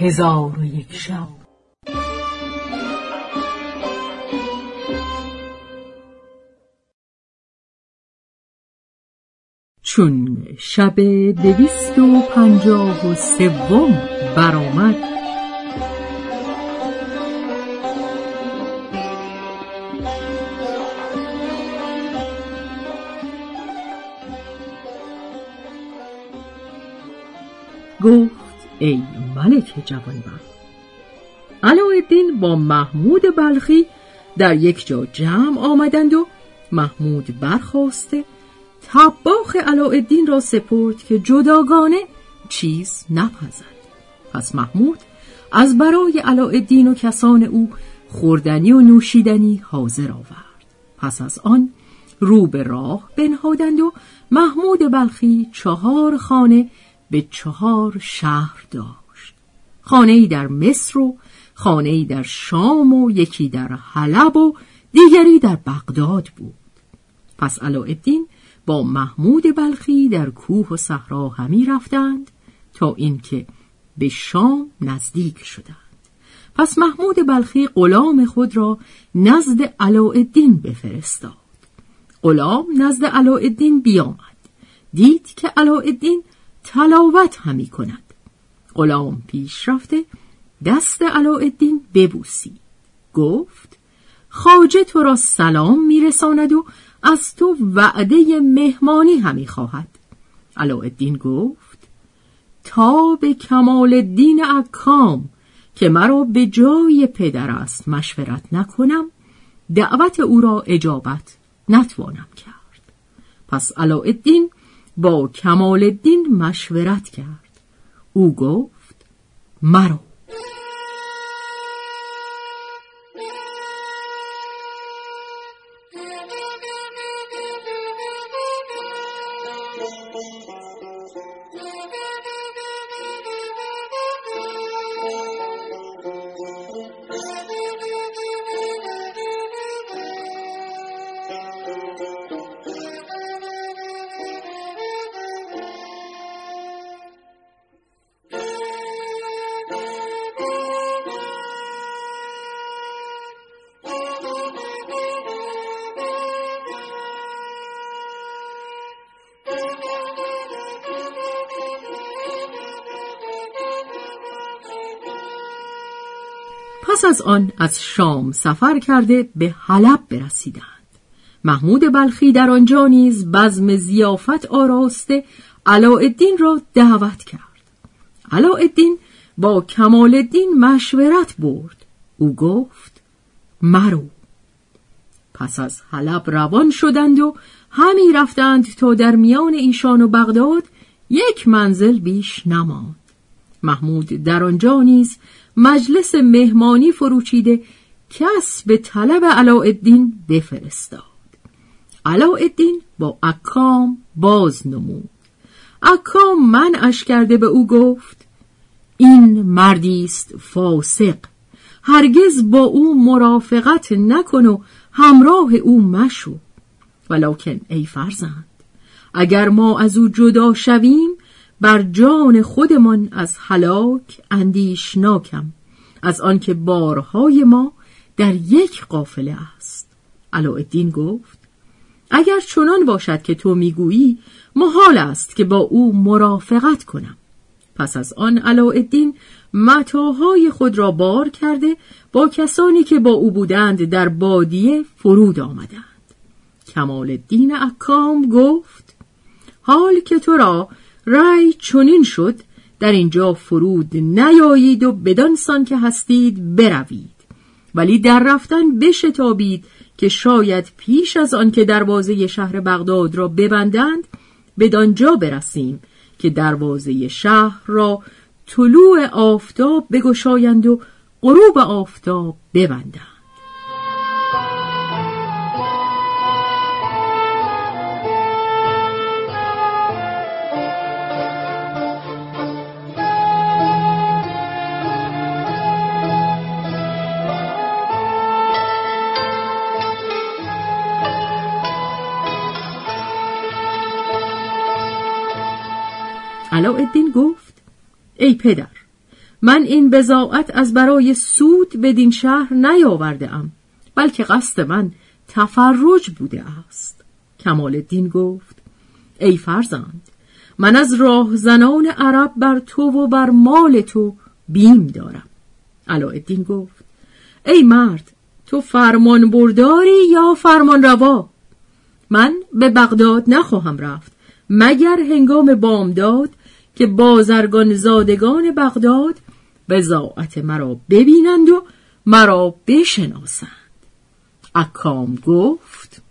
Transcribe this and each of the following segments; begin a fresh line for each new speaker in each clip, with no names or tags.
هزار و یک شب. چون شب دویست و پنجاه و سوم برآمد گفت ای ملک جوانبخت. علاءالدین با محمود بلخی در یک جا جمع آمدند و محمود برخواسته طباخ علاءالدین را سپرد که جداگانه چیز نپزد. پس محمود از برای علاءالدین و کسان او خوردنی و نوشیدنی حاضر آورد. پس از آن رو به راه بنهادند و محمود بلخی چهار خانه به چهار شهر داشت. خانه در مصر و خانه در شام و یکی در حلب و دیگری در بغداد بود. پس علاءالدین با محمود بلخی در کوه و صحرا همی رفتند تا اینکه به شام نزدیک شدند. پس محمود بلخی غلام خود را نزد علاءالدین بفرستاد. غلام نزد علاءالدین بیامد. دید که علاءالدین تلاوت همی کند. غلام پیش رفته دست علاءالدین ببوسید گفت خاجه تو را سلام میرساند و از تو وعده مهمانی همی خواهد. علاءالدین گفت تا به کمال الدین اکام که مرا به جای پدر است مشورت نکنم دعوت او را اجابت نتوانم کرد. پس علاءالدین با کمال الدین مشورت کرد. او گفت مرو. پس از آن از شام سفر کرده به حلب برسیدند. محمود بلخی در آنجا نیز بزم زیافت آراسته علاءالدین را دعوت کرد. علاءالدین با کمال الدین مشورت برد. او گفت مرو. پس از حلب روان شدند و همی رفتند تا در میان ایشان و بغداد یک منزل بیش نماند. محمود در آنجا نیز مجلس مهمانی فروچیده کس به طلب علاءالدین بفرستاد. علاءالدین با اکام باز نمود. اکام منعش کرده به او گفت این مردی است فاسق. هرگز با او مرافقت نکن و همراه او مشو. ولکن ای فرزند اگر ما از او جدا شویم بر جان خودمان از هلاک اندیشناکم از آنکه بارهای ما در یک قافله است. علاءالدین گفت اگر چنان باشد که تو می‌گویی محال است که با او مرافقت کنم. پس از آن علاءالدین متاهای خود را بار کرده با کسانی که با او بودند در بادیه فرود آمدند. کمال الدین اکام گفت حال که تو را رأی چنین شد در اینجا فرود نیایید و بدانسان که هستید بروید. ولی در رفتن بشتابید که شاید پیش از آن که دروازه شهر بغداد را ببندند بدانجا برسیم که دروازه شهر را طلوع آفتاب بگشایند و غروب آفتاب ببندند. علاءالدین گفت ای پدر من این بزاعت از برای سود بدین شهر نیاورده ام بلکه قصد من تفرج بوده است. کمال الدین گفت ای فرزند من از راه زنان عرب بر تو و بر مال تو بیم دارم. علاءالدین گفت ای مرد تو فرمان برداری یا فرمان روا من به بغداد نخواهم رفت مگر هنگام بامداد که بازرگان زادگان بغداد بزاعت مرا ببینند و مرا بشناسند. اکام گفت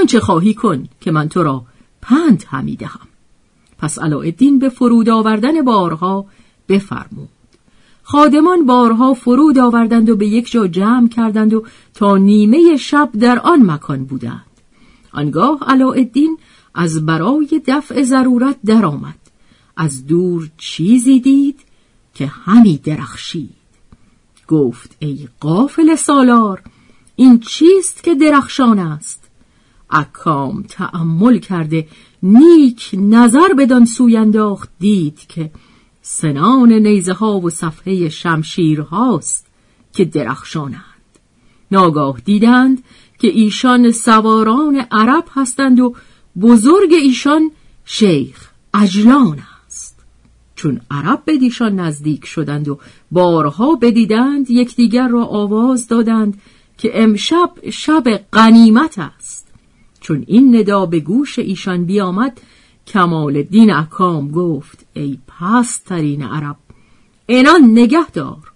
آنچه خواهی کن که من تو را پند همی دهم. پس علاءالدین به فرود آوردن بارها بفرمود. خادمان بارها فرود آوردند و به یک جا جمع کردند و تا نیمه شب در آن مکان بودند. آنگاه علاءالدین از برای دفع ضرورت درآمد. از دور چیزی دید که همی درخشید. گفت ای قافل سالار این چیست که درخشان است؟ اکام تأمل کرده نیک نظر بدان سوی انداخت دید که سنان نیزه ها و صفحه شمشیر هاست که درخشانند. ناگاه دیدند که ایشان سواران عرب هستند و بزرگ ایشان شیخ اجلان چون عرب به دیشان نزدیک شدند و بارها بدیدند یکدیگر را آواز دادند که امشب شب غنیمت است. چون این ندا به گوش ایشان بیامد کمال دین اکام گفت ای پسترین عرب اینان نگه دار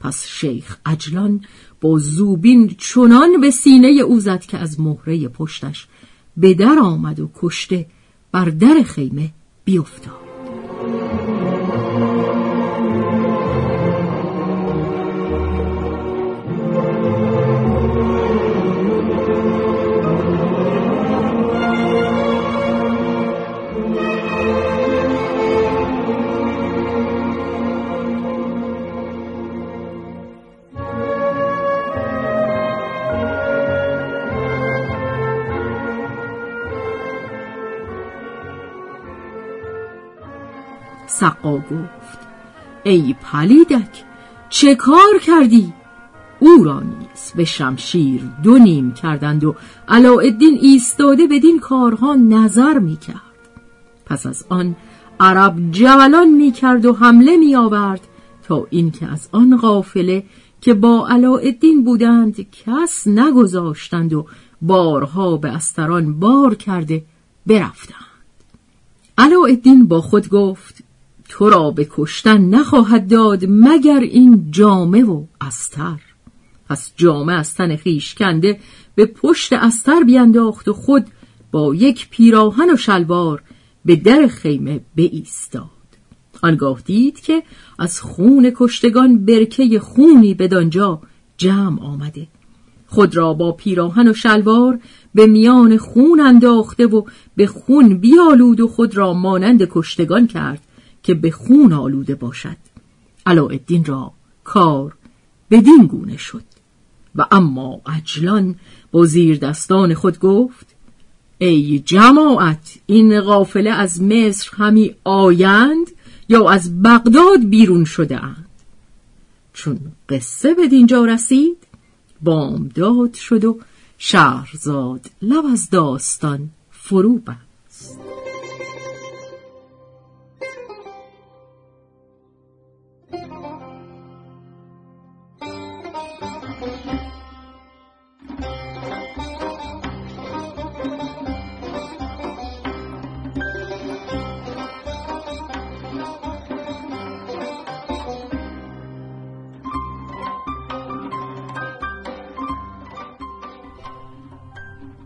پس شیخ اجلان با زوبین چنان به سینه او زد که از مهره پشتش به در آمد و کشته بر در خیمه بیفتاد. سقا گفت ای پلیدک چه کار کردی؟ او را نیز به شمشیر دو نیم کردند و علاءالدین ایستاده بدین کارها نظر می‌کرد پس از آن عرب جولان می‌کرد و حمله میآورد تا اینکه از آن قافله که با علاءالدین بودند کس نگذاشتند و بارها به استران بار کرده برفتند علاءالدین با خود گفت تو را به کشتن نخواهد داد مگر این جامه و استر. پس جامه از تن خیش کنده به پشت استر بینداخت و خود با یک پیراهن و شلوار به در خیمه ایستاد آنگاه دید که از خون کشتگان برکه خونی بدانجا جمع آمده. خود را با پیراهن و شلوار به میان خون انداخته و به خون بیالود و خود را مانند کشتگان کرد. که به خون آلوده باشد. علاءالدین را کار بدین گونه شد. و اما اجلان با زیر دستان خود گفت ای جماعت این قافله از مصر همی آیند یا از بغداد بیرون شده اند؟ چون قصه به دینجا رسید بامداد شد و شهرزاد لب از داستان فرو بست.